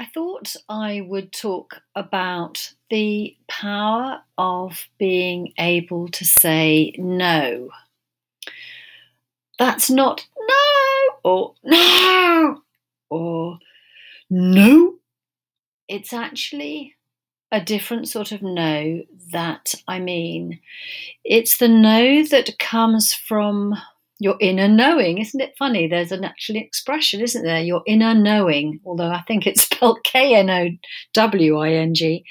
I thought I would talk about the power of being able to say no. That's not no or no or no. It's actually a different sort of no that I mean. It's the no that comes from your inner knowing. Isn't it funny? There's an actual expression, isn't there? Your inner knowing, although I think it's spelled K N O W I N G.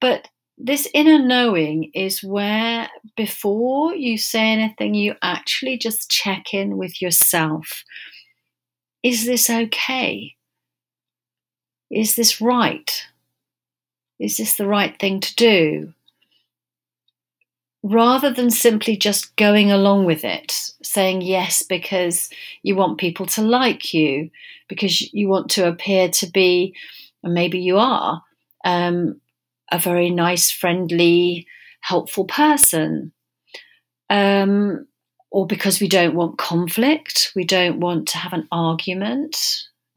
But this inner knowing is where before you say anything, you actually just check in with yourself. Is this okay? Is this right? Is this the right thing to do? Rather than simply just going along with it, saying yes because you want people to like you, because you want to appear to be, and maybe you are, um, a very nice, friendly, helpful person. Um, or because we don't want conflict, we don't want to have an argument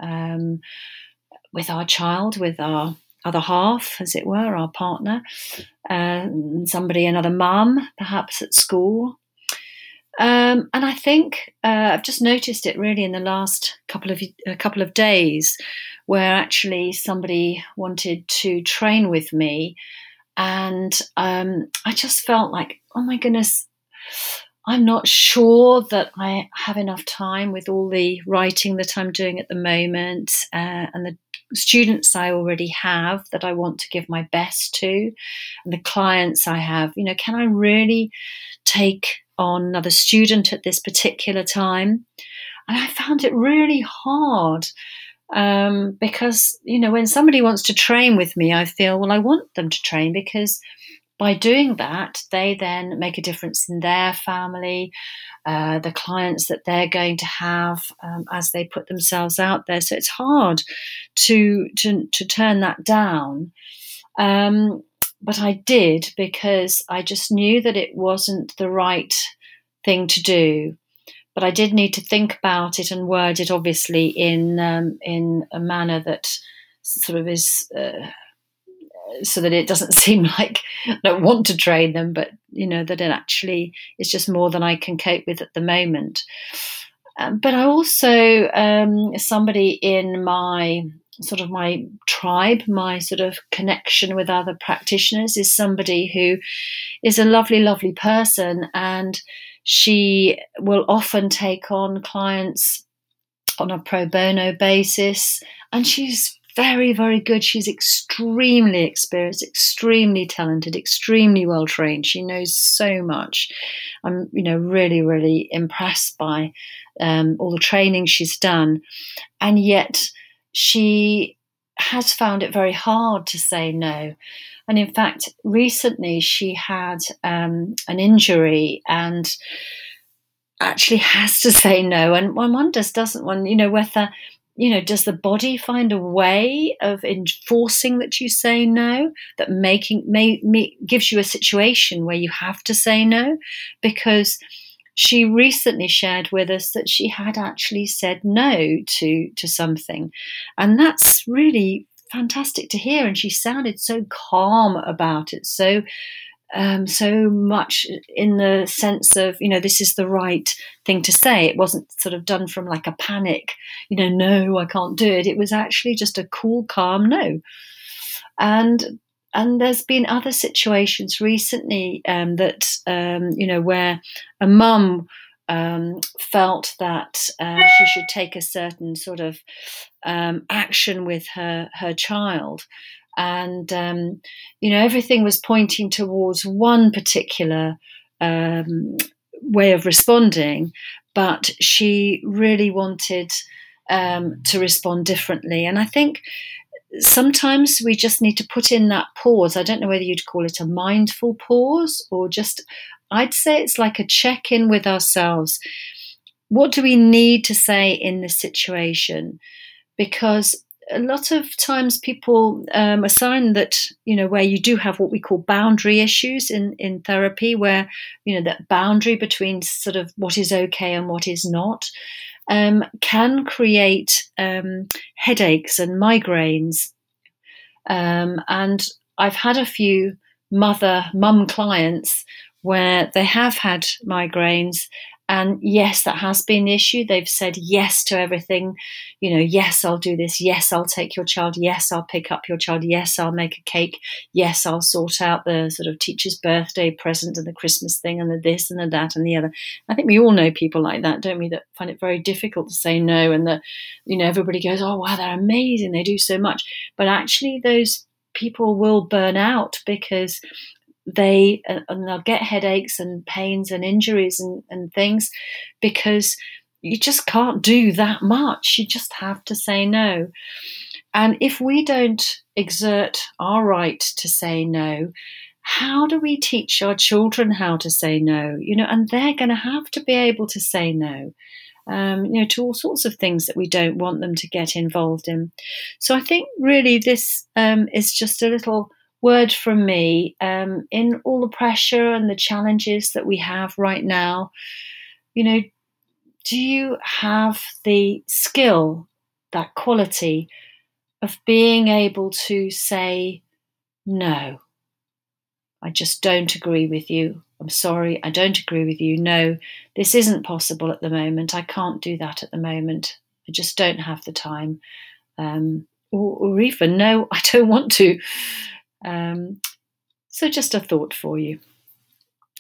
um, with our child, with our other half, as it were, our partner, uh, somebody, another mum, perhaps at school. Um, and I think uh, I've just noticed it really in the last couple of a couple of days, where actually somebody wanted to train with me, and um, I just felt like, oh my goodness, I'm not sure that I have enough time with all the writing that I'm doing at the moment uh, and the students I already have that I want to give my best to, and the clients I have. You know, can I really take on another student at this particular time? And I found it really hard um, because, you know, when somebody wants to train with me, I feel, well, I want them to train because by doing that, they then make a difference in their family, uh, the clients that they're going to have um, as they put themselves out there. So it's hard to to, to turn that down. Um, but I did because I just knew that it wasn't the right thing to do. But I did need to think about it and word it, obviously, in um, in a manner that sort of is. Uh, so that it doesn't seem like I don't want to train them, but you know that it actually is just more than I can cope with at the moment. Um, but I also um, somebody in my sort of my tribe, my sort of connection with other practitioners is somebody who is a lovely, lovely person, and she will often take on clients on a pro bono basis, and she's very, very good. She's extremely experienced, extremely talented, extremely well trained. She knows so much. I'm, you know, really, really impressed by um, all the training she's done, and yet she has found it very hard to say no. And in fact, recently she had um, an injury and actually has to say no. And one wonders, doesn't one, you know, whether you know, does the body find a way of enforcing that you say no? That making may, may, gives you a situation where you have to say no, because she recently shared with us that she had actually said no to to something, and that's really fantastic to hear. And she sounded so calm about it, so um, so much in the sense of, you know, this is the right thing to say. It wasn't sort of done from like a panic, you know, no, I can't do it. It was actually just a cool, calm no. And and there's been other situations recently um, that um, you know where a mum um, felt that uh, she should take a certain sort of um, action with her her child, and um, you know everything was pointing towards one particular um, way of responding, but she really wanted um, to respond differently. And I think sometimes we just need to put in that pause. I don't know whether you'd call it a mindful pause or just, I'd say it's like a check in with ourselves. What do we need to say in this situation? Because a lot of times people um, assign that you know where you do have what we call boundary issues in in therapy where you know that boundary between sort of what is okay and what is not um, can create um, headaches and migraines. Um, and I've had a few mother mum clients where they have had migraines and yes, that has been the issue. They've said yes to everything. You know, yes, I'll do this. Yes, I'll take your child. Yes, I'll pick up your child. Yes, I'll make a cake. Yes, I'll sort out the sort of teacher's birthday present and the Christmas thing and the this and the that and the other. I think we all know people like that, don't we? That find it very difficult to say no, and that you know everybody goes, "Oh wow, they're amazing. They do so much," but actually, those people will burn out because they uh, and they'll get headaches and pains and injuries and, and things because you just can't do that much. You just have to say no. And if we don't exert our right to say no, how do we teach our children how to say no? You know, and they're going to have to be able to say no. Um, you know, to all sorts of things that we don't want them to get involved in. So I think really this um, is just a little word from me um, in all the pressure and the challenges that we have right now. You know, do you have the skill, that quality of being able to say, no, I just don't agree with you. I'm sorry, I don't agree with you. No, this isn't possible at the moment. I can't do that at the moment. I just don't have the time. Um, or, or even, no, I don't want to. Um, so, just a thought for you.